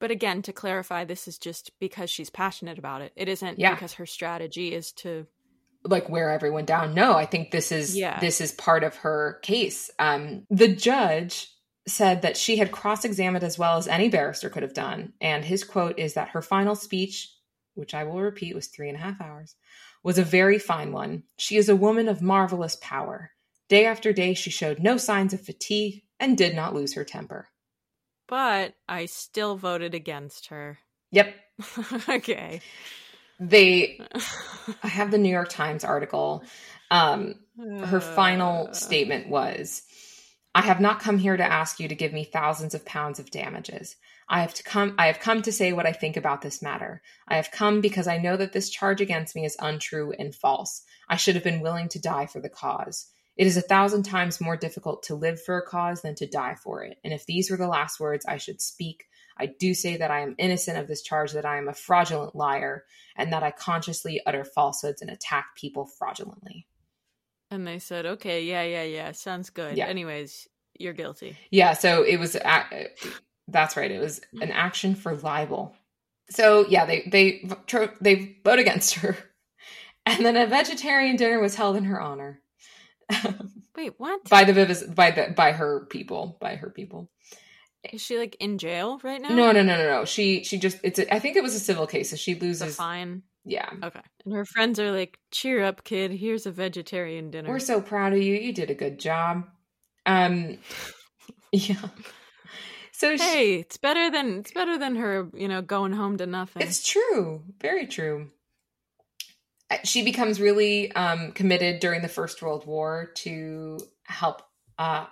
But again, to clarify, this is just because she's passionate about it. It isn't Yeah. because her strategy is to like wear everyone down. No, I think this is Yeah. this is part of her case. Um, the judge said that she had cross-examined as well as any barrister could have done, and his quote is that her final speech, which I will repeat was three and a half hours, was a very fine one. She is a woman of marvelous power. Day after day, she showed no signs of fatigue and did not lose her temper. but I still voted against her. Yep, *laughs* okay. they *laughs* I have the New York Times article. Um, her final statement was I have not come here to ask you to give me thousands of pounds of damages. I have to come I have come to say what I think about this matter. I have come because I know that this charge against me is untrue and false. I should have been willing to die for the cause. It is a thousand times more difficult to live for a cause than to die for it. And if these were the last words I should speak, I do say that I am innocent of this charge, that I am a fraudulent liar, and that I consciously utter falsehoods and attack people fraudulently. And they said, okay, yeah, yeah, yeah, sounds good. Yeah. Anyways, you're guilty. Yeah, so it was a- that's right. It was an action for libel. So yeah, they they tro- they vote against her, *laughs* and then a vegetarian dinner was held in her honor *laughs* Wait, what? by the Vivis by the by her people by her people. Is she like in jail right now? No, no, no, no, no. She she just it's a, I think it was a civil case, so she It's a loses. fine. Yeah, Okay. And her friends are like, cheer up, kid. Here's a vegetarian dinner. we're so proud of you. You did a good job. Um, *laughs* yeah. So she, hey, it's better than it's better than her, you know, going home to nothing. It's true. Very true. She becomes really um, committed during the First World War to help uh,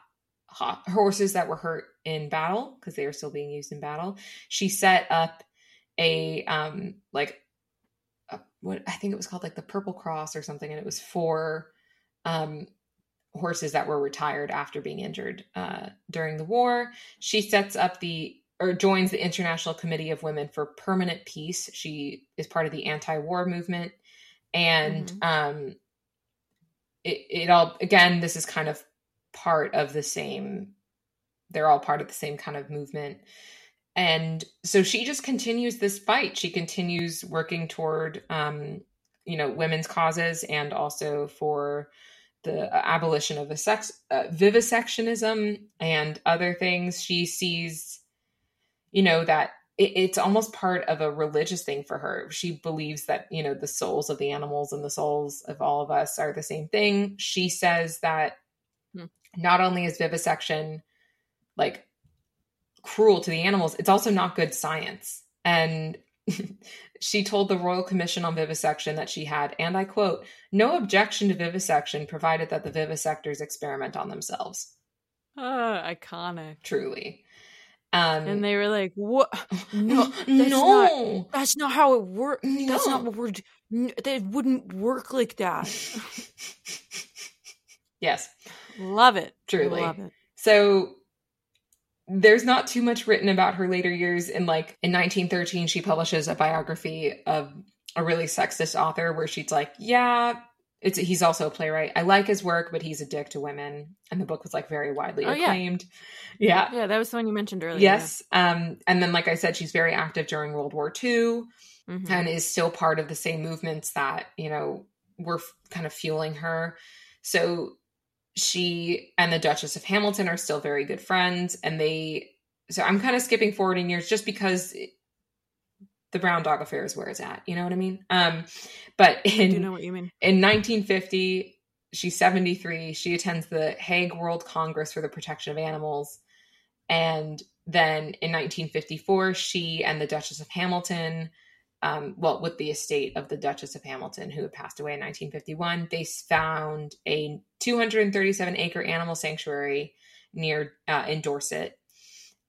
horses that were hurt in battle because they were still being used in battle. She set up a um, like a, what I think it was called like the Purple Cross or something, and it was for um, horses that were retired after being injured uh, during the war. She sets up the or joins the International Committee of Women for Permanent Peace. She is part of the anti-war movement, and Mhm. um, it, it all again. This is kind of part of the same. They're all part of the same kind of movement, and so she just continues this fight. She continues working toward, um, you know, women's causes and also for the abolition of the sex uh, vivisectionism and other things she sees you know that it, it's almost part of a religious thing for her. She believes that you know the souls of the animals and the souls of all of us are the same thing. She says that Hmm. not only is vivisection like cruel to the animals it's also not good science. And she told the Royal Commission on Vivisection that she had, and I quote, no objection to vivisection provided that the vivisectors experiment on themselves. oh, iconic. Truly. Um, And they were like, "What? *laughs* No, that's no. not. That's not how it works. That's No. not what we're. n- That wouldn't work like that." *laughs* yes. Love it. Truly. Love it. So there's not too much written about her later years. In like in 1913, she publishes a biography of a really sexist author where she's like, "Yeah, it's he's also a playwright. I like his work, but he's a dick to women." And the book was like very widely Oh, acclaimed. Yeah. Yeah, that was the one you mentioned earlier. Yes. Um, and then, like I said, she's very active during World War II yeah. Mhm. and is still part of the same movements that, you know, were f- kind of fueling her. So she and the Duchess of Hamilton are still very good friends. And they, so I'm kind of skipping forward in years just because it- the brown dog affair is where it's at. You know what I mean? Um, but I do in, know what you mean. in 1950, she's 73. She attends the Hague World Congress for the Protection of Animals. And then in 1954, she and the Duchess of Hamilton, um, well, with the estate of the Duchess of Hamilton, who had passed away in 1951, they found a 237 acre animal sanctuary near uh, in Dorset.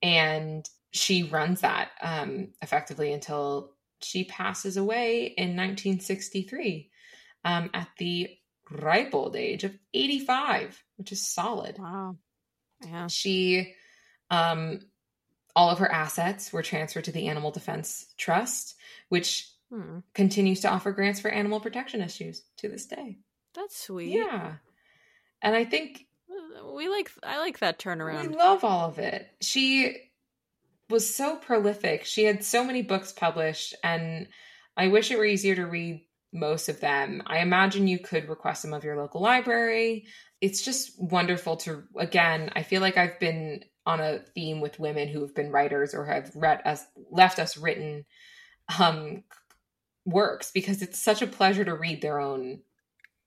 And she runs that um, effectively until she passes away in 1963 um, at the ripe old age of 85, which is solid. Wow. Yeah. She, um, all of her assets were transferred to the Animal Defense Trust, which Hmm. continues to offer grants for animal protection issues to this day. That's sweet. Yeah. And I think We like I like that turnaround. we love all of it. She was so prolific. She had so many books published, and I wish it were easier to read most of them. I imagine you could request them of your local library. It's just wonderful to, again, I feel like I've been on a theme with women who have been writers or have read us, left us written um, works because it's such a pleasure to read their own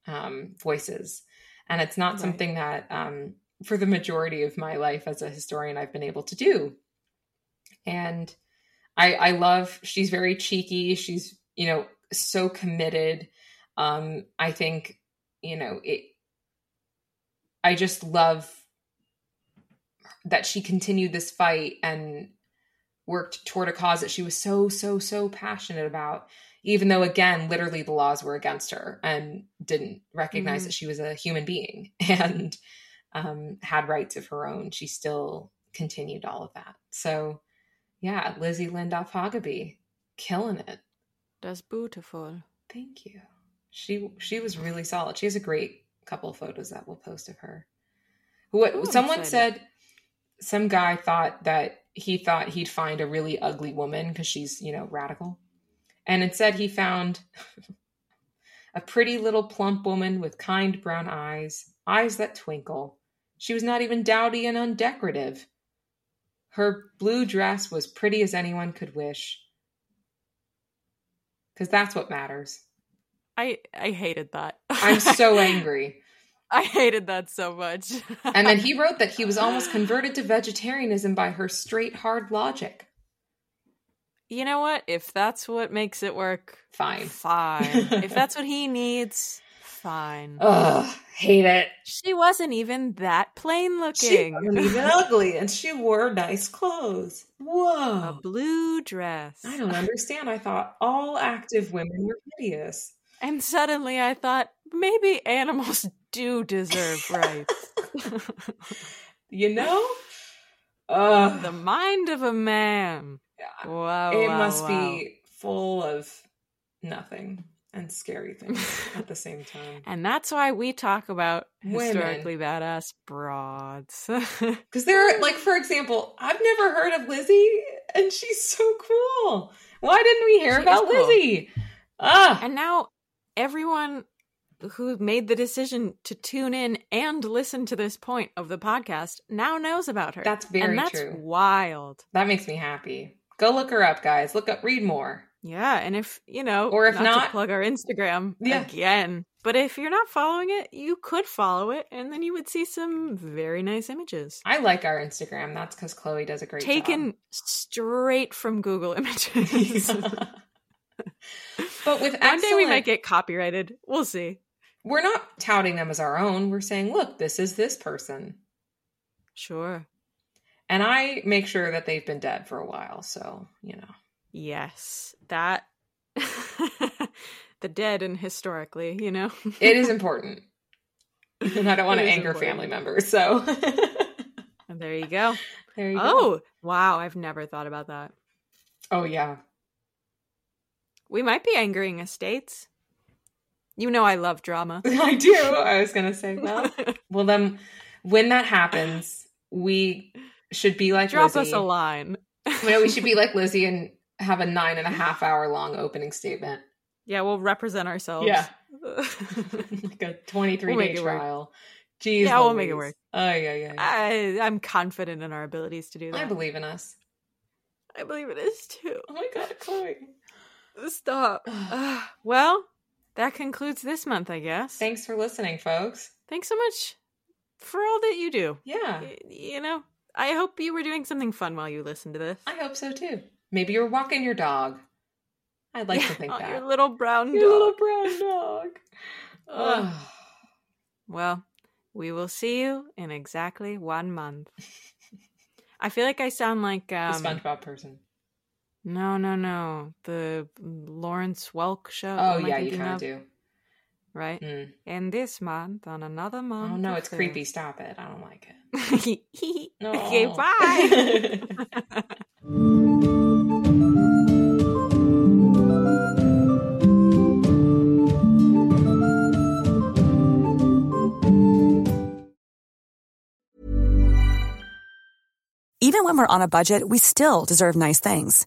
um, voices. And it's not Right. something that, um, for the majority of my life as a historian, I've been able to do. And I, I love, she's very cheeky. She's, you know, so committed. Um, I think, you know, it, I just love that she continued this fight and worked toward a cause that she was so, so, so passionate about, even though, again, literally the laws were against her and didn't recognize Mhm. that she was a human being *laughs* and um, had rights of her own. She still continued all of that. So, yeah, Lizzie Lind af Hageby, killing it. That's beautiful. Thank you. She she was really solid. She has a great couple of photos that we'll post of her. What Ooh, someone said some guy thought that he thought he'd find a really ugly woman because she's, you know, radical. And instead he found *laughs* a pretty little plump woman with kind brown eyes, eyes that twinkle. She was not even dowdy and undecorative. Her blue dress was pretty as anyone could wish. Because that's what matters. I I hated that. I'm so *laughs* angry. I hated that so much. *laughs* And then he wrote that he was almost converted to vegetarianism by her straight, hard logic. You know what? If that's what makes it work, Fine. fine. if *laughs* that's what he needs, fine. Ugh, hate it. She wasn't even that plain She looking. wasn't even *laughs* ugly, and she wore nice clothes. Whoa. A blue dress. I don't understand. I thought all active women were hideous. And suddenly I thought maybe animals do deserve rights. *laughs* You know? Ugh. the mind of a man. Wow. it wow, must wow. be full of nothing and scary things at the same *laughs* time. And that's why we talk about Women. historically badass broads. *laughs* Because there are, like, for example, I've never heard of Lizzie, and she's so cool. Why didn't we hear She about cool. Lizzie? Ah, and now everyone who made the decision to tune in and listen to this point of the podcast now knows about her. That's very and that's true. wild. that makes me happy. Go look her up, guys. Look up, read more. Yeah, and if you know, Or if to not- plug our Instagram Yeah. again. But if you're not following it, you could follow it, and then you would see some very nice images I like our Instagram. That's because Chloe does a great job. taken straight from Google *laughs* Images. job. but with One day we might get copyrighted. We'll see. We're not touting them as our own. We're saying, look, this is this person. Sure. And I make sure that they've been dead for a while. So, you know. Yes, that *laughs* the dead and historically, you know. It is important. And I don't *laughs* want to anger important. family members. So *laughs* and there you go. there you go. Oh, wow, I've never thought about that. Oh, yeah. We might be angering estates. You know I love drama. *laughs* I do. I was going to say, well, *laughs* well, then when that happens, we should be like Drop Lizzie. us a line. You know, we should be *laughs* like Lizzie and have a nine and a half hour long opening statement. Yeah, we'll represent ourselves. Yeah. like a 23 We'll day it work. trial. Jeez. Yeah, we'll make it work. Oh, yeah, yeah. yeah. I, I'm confident in our abilities to do that. I believe in us. I believe it is too. Oh my God, Chloe. Stop. *sighs* *sighs* Well, that concludes this month, I guess. Thanks for listening, folks. Thanks so much for all that you do. Yeah, Y- You know, I hope you were doing something fun while you listened to this. I hope so too. Maybe you're walking your dog. I'd like to *laughs* think Oh, that. Your little brown Your dog. little brown dog. *laughs* Well, we will see you in exactly one month. *laughs* I feel like I sound like um, SpongeBob person. No, no, no, the Lawrence Welk show. Oh Am I yeah, you kind of of? do. right. Mm. And this month on another month. Oh no, it's Feb- creepy. Stop it. I don't like it. *laughs* okay, bye. *laughs* Even when we're on a budget, we still deserve nice things.